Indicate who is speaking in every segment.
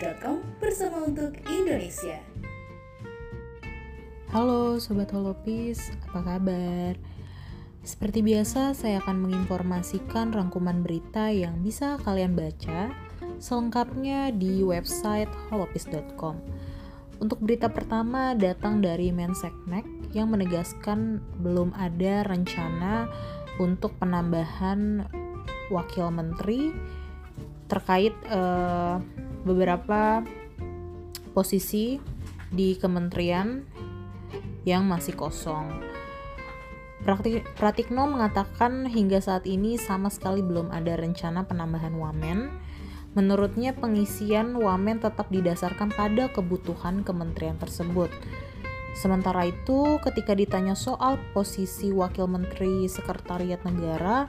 Speaker 1: holopis.com bersama untuk Indonesia.
Speaker 2: Halo Sobat Holopis, apa kabar? Seperti biasa, saya akan menginformasikan rangkuman berita yang bisa kalian baca selengkapnya di website holopis.com. Untuk berita pertama datang dari Menseknek yang menegaskan belum ada rencana untuk penambahan wakil menteri terkait uh, beberapa posisi di kementerian yang masih kosong. Pratikno mengatakan hingga saat ini sama sekali belum ada rencana penambahan wamen. Menurutnya pengisian wamen tetap didasarkan pada kebutuhan kementerian tersebut. Sementara itu, ketika ditanya soal posisi wakil menteri sekretariat negara,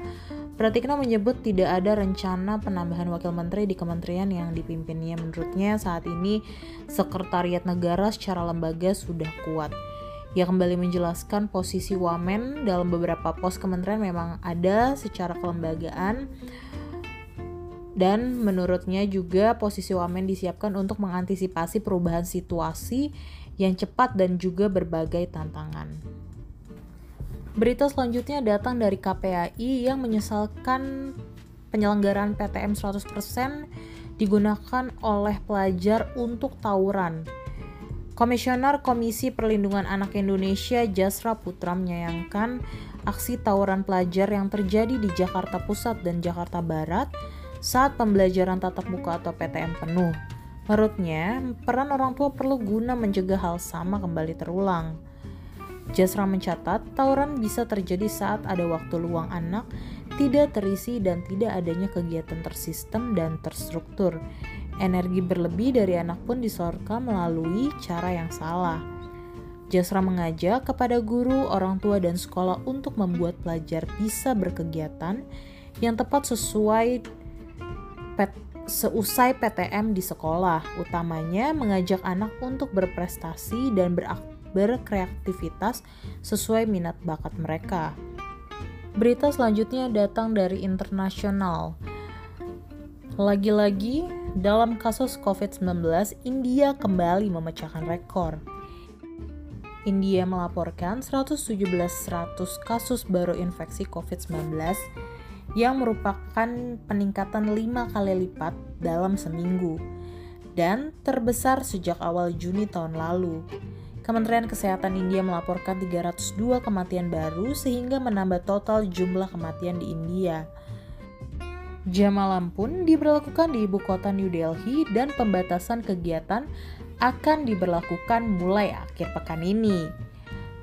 Speaker 2: Pratikno menyebut tidak ada rencana penambahan wakil menteri di kementerian yang dipimpinnya. Menurutnya saat ini sekretariat negara secara lembaga sudah kuat. Ia kembali menjelaskan posisi wamen dalam beberapa pos kementerian memang ada secara kelembagaan dan menurutnya juga posisi wamen disiapkan untuk mengantisipasi perubahan situasi yang cepat dan juga berbagai tantangan. Berita selanjutnya datang dari KPAI yang menyesalkan penyelenggaraan PTM 100% digunakan oleh pelajar untuk tawuran. Komisioner Komisi Perlindungan Anak Indonesia Jasra Putra menyayangkan aksi tawuran pelajar yang terjadi di Jakarta Pusat dan Jakarta Barat saat pembelajaran tatap muka atau PTM penuh. Menurutnya, peran orang tua perlu guna mencegah hal sama kembali terulang. Jasra mencatat, tawuran bisa terjadi saat ada waktu luang anak tidak terisi dan tidak adanya kegiatan tersistem dan terstruktur. Energi berlebih dari anak pun disorka melalui cara yang salah. Jasra mengajak kepada guru, orang tua, dan sekolah untuk membuat pelajar bisa berkegiatan yang tepat sesuai pet, seusai PTM di sekolah, utamanya mengajak anak untuk berprestasi dan beraktivitas berkreativitas sesuai minat bakat mereka. Berita selanjutnya datang dari internasional. Lagi-lagi, dalam kasus COVID-19, India kembali memecahkan rekor. India melaporkan 117.100 kasus baru infeksi COVID-19 yang merupakan peningkatan 5 kali lipat dalam seminggu dan terbesar sejak awal Juni tahun lalu. Kementerian Kesehatan India melaporkan 302 kematian baru sehingga menambah total jumlah kematian di India. Jam malam pun diberlakukan di ibu kota New Delhi dan pembatasan kegiatan akan diberlakukan mulai akhir pekan ini.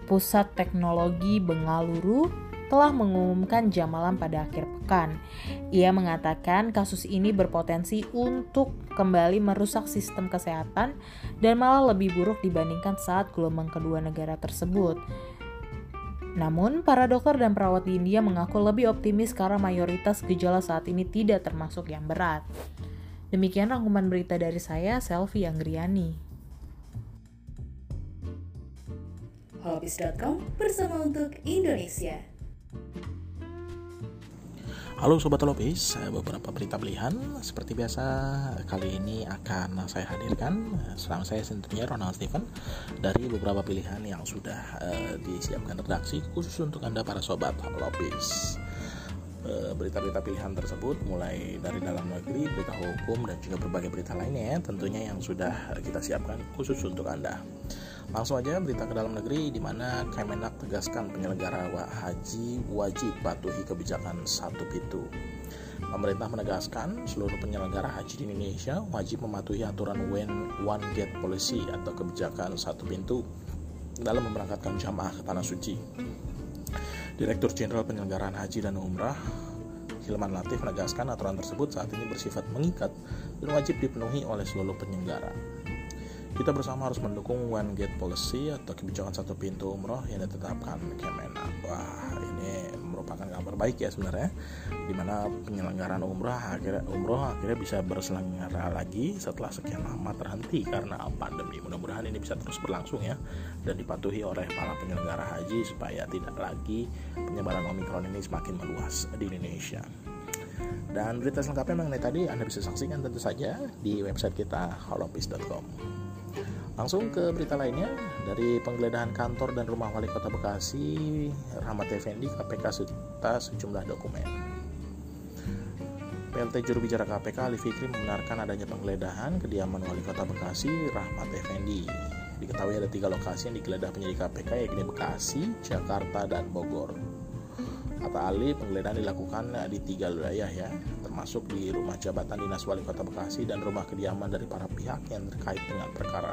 Speaker 2: Pusat Teknologi Bengaluru telah mengumumkan jam malam pada akhir pekan. Ia mengatakan kasus ini berpotensi untuk kembali merusak sistem kesehatan dan malah lebih buruk dibandingkan saat gelombang kedua negara tersebut. Namun, para dokter dan perawat di India mengaku lebih optimis karena mayoritas gejala saat ini tidak termasuk yang berat. Demikian rangkuman berita dari saya, Selvi Anggriani.
Speaker 1: Holopis.com bersama untuk Indonesia.
Speaker 3: Halo Sobat Lopis, beberapa berita pilihan seperti biasa kali ini akan saya hadirkan selama saya tentunya Ronald Steven dari beberapa pilihan yang sudah uh, disiapkan redaksi khusus untuk Anda para Sobat Lopis eh, berita-berita pilihan tersebut mulai dari dalam negeri, berita hukum dan juga berbagai berita lainnya tentunya yang sudah kita siapkan khusus untuk Anda. Langsung aja berita ke dalam negeri di mana Kemenak tegaskan penyelenggara haji wajib patuhi kebijakan satu pintu. Pemerintah menegaskan seluruh penyelenggara haji di Indonesia wajib mematuhi aturan One Gate Policy atau kebijakan satu pintu dalam memberangkatkan jamaah ke tanah suci. Direktur Jenderal Penyelenggaraan Haji dan Umrah Hilman Latif menegaskan aturan tersebut saat ini bersifat mengikat dan wajib dipenuhi oleh seluruh penyelenggara. Kita bersama harus mendukung One Gate Policy atau kebijakan satu pintu umroh yang ditetapkan Kemenak. Wah, ini merupakan kabar baik ya sebenarnya, di mana penyelenggaraan umroh akhirnya umroh akhirnya bisa berselenggara lagi setelah sekian lama terhenti karena pandemi. Mudah-mudahan ini bisa terus berlangsung ya dan dipatuhi oleh para penyelenggara haji supaya tidak lagi penyebaran Omikron ini semakin meluas di Indonesia. Dan berita selengkapnya mengenai tadi Anda bisa saksikan tentu saja di website kita holopis.com. Langsung ke berita lainnya dari penggeledahan kantor dan rumah wali kota Bekasi Rahmat Effendi KPK serta sejumlah dokumen. PLT juru bicara KPK Ali Fikri membenarkan adanya penggeledahan kediaman wali kota Bekasi Rahmat Effendi. Diketahui ada tiga lokasi yang digeledah penyidik KPK yakni Bekasi, Jakarta, dan Bogor. Kata Ali, penggeledahan dilakukan di tiga wilayah ya, termasuk di rumah jabatan dinas wali kota Bekasi dan rumah kediaman dari para pihak yang terkait dengan perkara.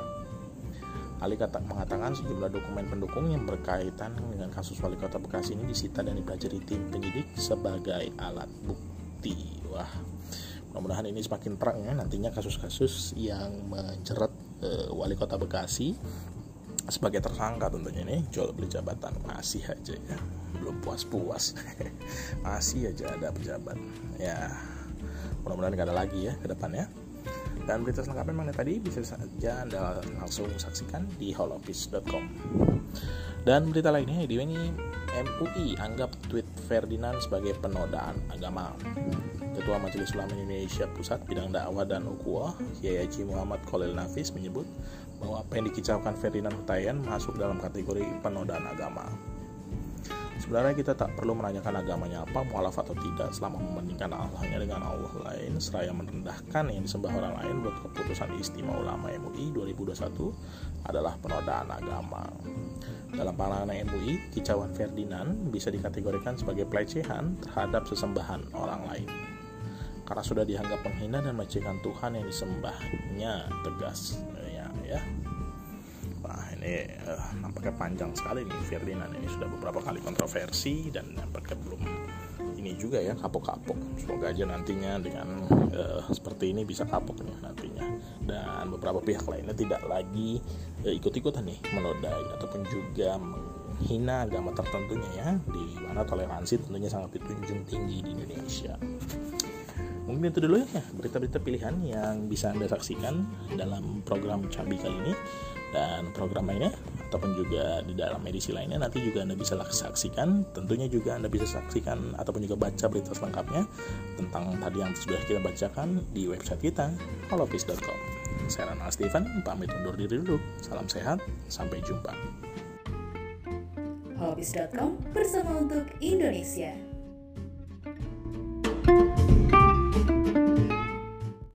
Speaker 3: Ali kata, mengatakan sejumlah dokumen pendukung yang berkaitan dengan kasus wali kota Bekasi ini disita dan dipelajari tim penyidik sebagai alat bukti. Wah, mudah-mudahan ini semakin terang ya. Nantinya kasus-kasus yang menjerat e, wali kota Bekasi sebagai tersangka tentunya ini jual beli jabatan masih aja ya. Belum puas-puas. Masih aja ada pejabat. Ya mudah-mudahan gak ada lagi ya ke depannya dan berita selengkapnya mana tadi bisa saja Anda langsung saksikan di holoffice.com. Dan berita lainnya di ini MUI anggap tweet Ferdinand sebagai penodaan agama. Ketua Majelis Ulama Indonesia Pusat Bidang Dakwah dan Ukhuwah, Kiai Haji Muhammad Khalil Nafis menyebut bahwa apa yang dikicaukan Ferdinand Hutayan masuk dalam kategori penodaan agama. Sebenarnya kita tak perlu menanyakan agamanya apa, mualaf atau tidak, selama membandingkan Allahnya dengan Allah lain, seraya merendahkan yang disembah orang lain buat keputusan istimewa ulama MUI 2021 adalah penodaan agama. Dalam pandangan MUI, kicauan Ferdinand bisa dikategorikan sebagai pelecehan terhadap sesembahan orang lain. Karena sudah dianggap penghina dan melecehkan Tuhan yang disembahnya tegas. Ya, ya ini uh, nampaknya panjang sekali nih Ferdinand ini sudah beberapa kali kontroversi dan nampaknya belum ini juga ya kapok-kapok. Semoga aja nantinya dengan uh, seperti ini bisa kapok nih nantinya. Dan beberapa pihak lainnya tidak lagi uh, ikut-ikutan nih menodai ataupun juga menghina agama tertentunya ya. Di mana toleransi tentunya sangat ditunjung tinggi di Indonesia mungkin itu dulu ya berita-berita pilihan yang bisa anda saksikan dalam program Cabi kali ini dan program lainnya ataupun juga di dalam edisi lainnya. Nanti juga Anda bisa saksikan tentunya juga Anda bisa saksikan ataupun juga baca berita selengkapnya tentang tadi yang sudah kita bacakan di website kita holopis.com saya Ronald Steven pamit undur diri dulu. Salam sehat sampai jumpa.
Speaker 1: Holopis.com bersama untuk Indonesia